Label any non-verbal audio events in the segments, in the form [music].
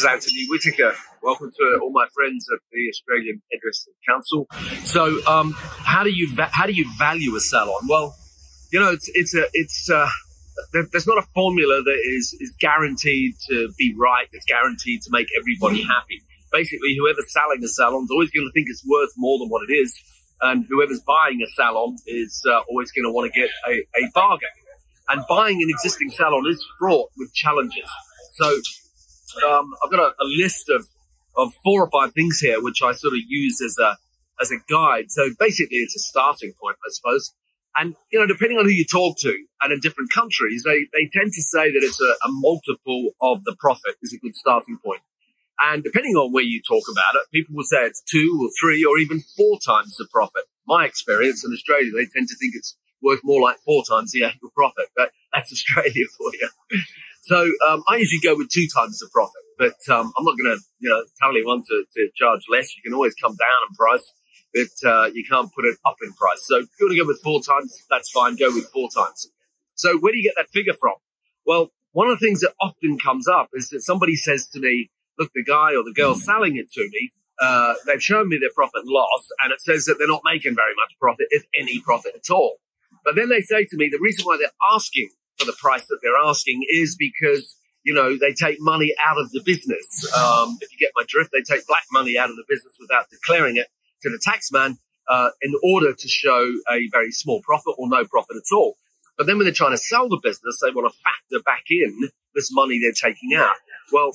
is Antony Whitaker. Welcome to all my friends at the Australian Hairdressing Council. So, um, how do you va- how do you value a salon? Well, you know, it's it's a it's uh, there's not a formula that is is guaranteed to be right. It's guaranteed to make everybody happy. Basically, whoever's selling a salon is always going to think it's worth more than what it is, and whoever's buying a salon is uh, always going to want to get a, a bargain. And buying an existing salon is fraught with challenges. So um, I've got a, a, list of, of four or five things here, which I sort of use as a as a guide. So basically, it's a starting point, I suppose. And you know, depending on who you talk to, and in different countries, they they tend to say that it's a, a multiple of the profit is a good starting point. And depending on where you talk about it, people will say it's two or three or even four times the profit. My experience in Australia, they tend to think it's worth more like four times the annual profit, but that's [laughs] Australia for you. So um, I usually go with two times the profit, but um, I'm not going to, you know, tell anyone to, to charge less. You can always come down in price, but uh, you can't put it up in price. So if you want to go with four times, that's fine. Go with four times. So where do you get that figure from? Well, one of the things that often comes up is that somebody says to me, look, the guy or the girl selling it to me, uh, they've shown me their profit and loss, and it says that they're not making very much profit, if any profit at all. But then they say to me, the reason why they're asking for the price that they're asking is because you know they take money out of the business. Um, if you get my drift, they take black money out of the business without declaring it to the taxman uh, in order to show a very small profit or no profit at all. But then when they're trying to sell the business, they want to factor back in this money they're taking out. Well,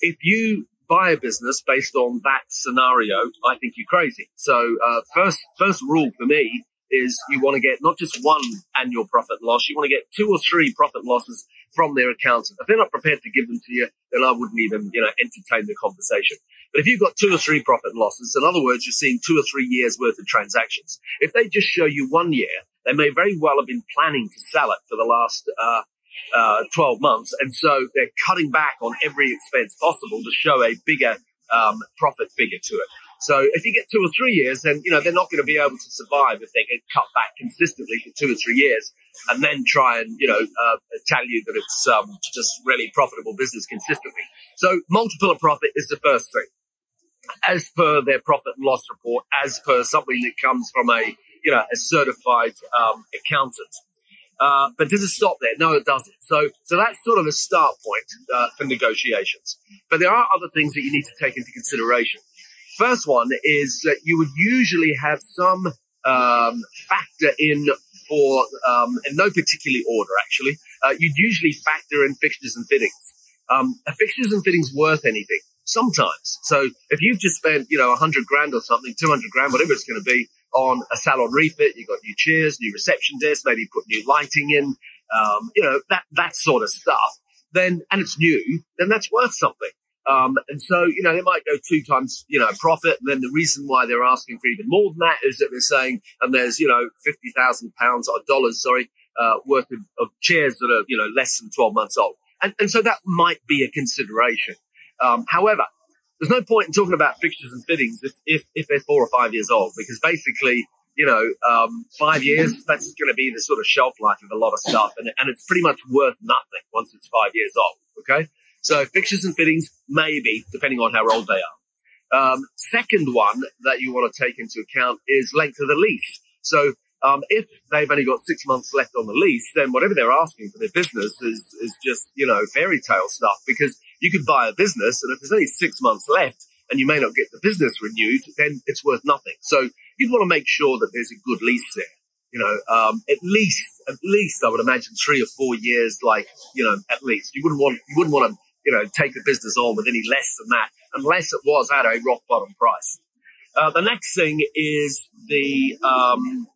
if you buy a business based on that scenario, I think you're crazy. So uh, first first rule for me is you want to get not just one annual profit loss, you want to get two or three profit losses from their accountant. If they're not prepared to give them to you, then I wouldn't even, you know, entertain the conversation. But if you've got two or three profit losses, in other words, you're seeing two or three years worth of transactions. If they just show you one year, they may very well have been planning to sell it for the last, uh, uh, 12 months. And so they're cutting back on every expense possible to show a bigger, um, profit figure to it. So if you get two or three years, then you know they're not going to be able to survive if they get cut back consistently for two or three years, and then try and you know uh, tell you that it's um, just really profitable business consistently. So multiple of profit is the first thing, as per their profit and loss report, as per something that comes from a you know a certified um, accountant. Uh, but does it stop there? No, it doesn't. So, so that's sort of a start point uh, for negotiations. But there are other things that you need to take into consideration. First one is that you would usually have some um, factor in for, um, in no particular order actually, uh, you'd usually factor in fixtures and fittings. Um, a fixtures and fittings worth anything? Sometimes. So if you've just spent, you know, a hundred grand or something, 200 grand, whatever it's going to be on a salon refit, you've got new chairs, new reception desk, maybe put new lighting in, um, you know, that, that sort of stuff, then, and it's new, then that's worth something. Um, and so, you know, they might go two times, you know, profit. And then the reason why they're asking for even more than that is that they're saying, and there's, you know, 50,000 pounds or dollars, sorry, uh, worth of, of, chairs that are, you know, less than 12 months old. And, and so that might be a consideration. Um, however, there's no point in talking about fixtures and fittings if, if, if they're four or five years old, because basically, you know, um, five years, that's going to be the sort of shelf life of a lot of stuff. And, and it's pretty much worth nothing once it's five years old. Okay. So fixtures and fittings, maybe, depending on how old they are. Um, second one that you want to take into account is length of the lease. So um, if they've only got six months left on the lease, then whatever they're asking for their business is is just you know fairy tale stuff. Because you could buy a business, and if there's only six months left, and you may not get the business renewed, then it's worth nothing. So you'd want to make sure that there's a good lease there. You know, um, at least at least I would imagine three or four years, like you know, at least you wouldn't want you wouldn't want to you know, take the business on with any less than that, unless it was at a rock bottom price. Uh, the next thing is the um,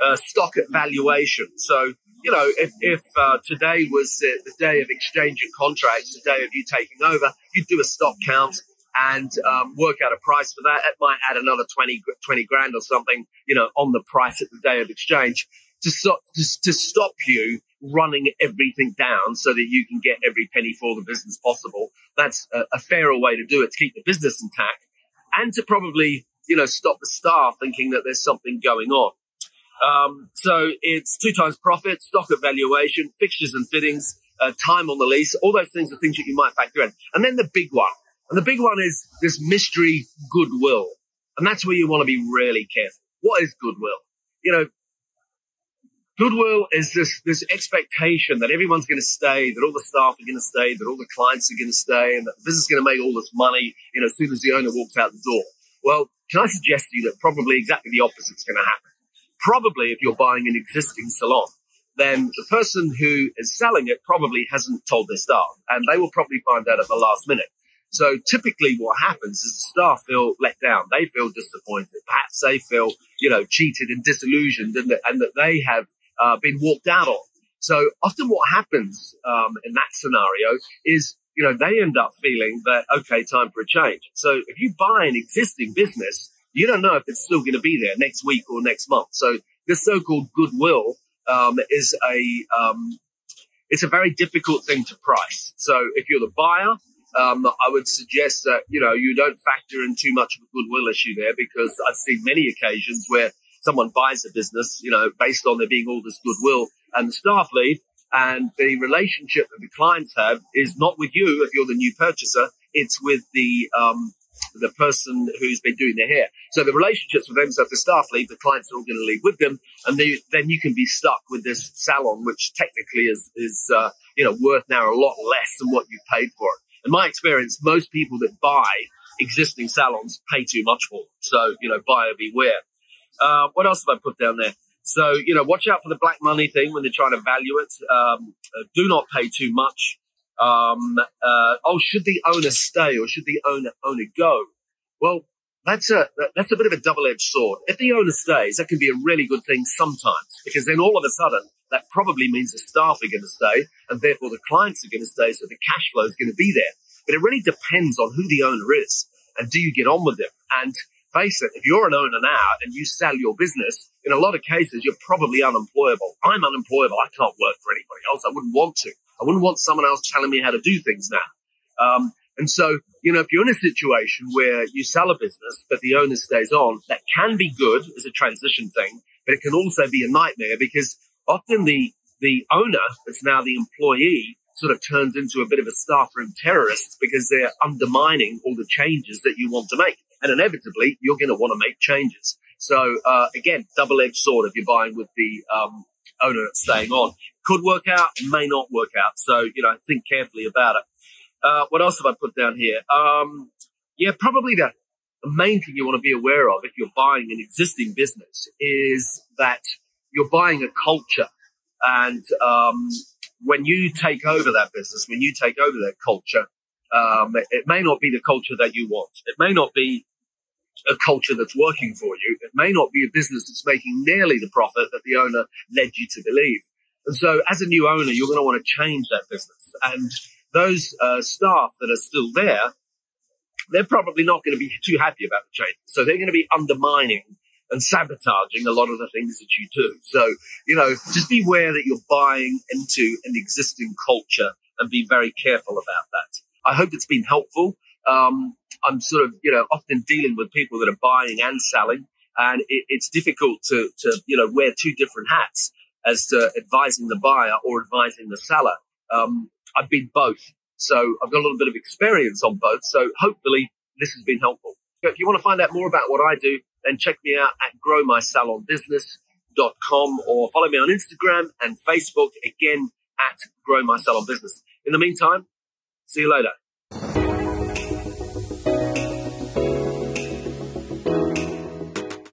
uh, stock at valuation. So, you know, if, if uh, today was the day of exchanging contracts, the day of you taking over, you'd do a stock count and um, work out a price for that. It might add another 20, 20 grand or something, you know, on the price at the day of exchange to stop, to, to stop you running everything down so that you can get every penny for the business possible. That's a, a fairer way to do it to keep the business intact and to probably, you know, stop the staff thinking that there's something going on. Um, so it's two times profit, stock evaluation, fixtures and fittings, uh, time on the lease. All those things are things that you might factor in. And then the big one. And the big one is this mystery goodwill. And that's where you want to be really careful. What is goodwill? You know, goodwill is this, this expectation that everyone's going to stay, that all the staff are going to stay, that all the clients are going to stay, and that the business is going to make all this money, you know, as soon as the owner walks out the door. Well, can I suggest to you that probably exactly the opposite is going to happen? Probably if you're buying an existing salon, then the person who is selling it probably hasn't told their staff and they will probably find out at the last minute. So typically what happens is the staff feel let down. They feel disappointed. Perhaps they feel, you know, cheated and disillusioned and and that they have uh, been walked out on. So often what happens um, in that scenario is, you know, they end up feeling that, okay, time for a change. So if you buy an existing business, you don't know if it's still going to be there next week or next month. So this so-called goodwill um, is a um, it's a very difficult thing to price. So if you're the buyer, um, I would suggest that you know you don't factor in too much of a goodwill issue there because I've seen many occasions where someone buys a business, you know, based on there being all this goodwill, and the staff leave, and the relationship that the clients have is not with you if you're the new purchaser; it's with the um, the person who's been doing their hair. So the relationships with them, so if the staff leave, the clients are all going to leave with them, and they, then you can be stuck with this salon, which technically is is uh, you know worth now a lot less than what you paid for it. In my experience, most people that buy existing salons pay too much for them. So you know, buyer beware. Uh, what else have I put down there? So, you know, watch out for the black money thing when they're trying to value it. Um, uh, do not pay too much. Um, uh, oh, should the owner stay or should the owner owner go? Well, that's a that's a bit of a double-edged sword. If the owner stays, that can be a really good thing sometimes because then all of a sudden that probably means the staff are going to stay and therefore the clients are going to stay, so the cash flow is going to be there. But it really depends on who the owner is and do you get on with them. And face it, if you're an owner now and you sell your business, in a lot of cases you're probably unemployable. I'm unemployable. I can't work for anybody else. I wouldn't want to. I wouldn't want someone else telling me how to do things now. Um, and so, you know, if you're in a situation where you sell a business, but the owner stays on, that can be good as a transition thing, but it can also be a nightmare because often the, the owner that's now the employee sort of turns into a bit of a staff room terrorist because they're undermining all the changes that you want to make. And inevitably, you're going to want to make changes. So, uh, again, double-edged sword if you're buying with the, um, owner staying on. Could work out, may not work out. So, you know, think carefully about it. Uh, what else have I put down here? Um, yeah, probably the, the main thing you want to be aware of if you're buying an existing business is that you're buying a culture. And um, when you take over that business, when you take over that culture, um, it, it may not be the culture that you want. It may not be a culture that's working for you. It may not be a business that's making nearly the profit that the owner led you to believe. And so as a new owner, you're going to want to change that business. And those uh, staff that are still there, they're probably not going to be too happy about the change. So they're going to be undermining and sabotaging a lot of the things that you do. So, you know, just beware that you're buying into an existing culture and be very careful about that. I hope it's been helpful. Um, I'm sort of, you know, often dealing with people that are buying and selling, and it, it's difficult to, to, you know, wear two different hats as to advising the buyer or advising the seller. Um, I've been both. So I've got a little bit of experience on both. So hopefully this has been helpful. If you want to find out more about what I do, then check me out at growmysalonbusiness.com or follow me on Instagram and Facebook again at Grow My Salon Business. In the meantime, see you later.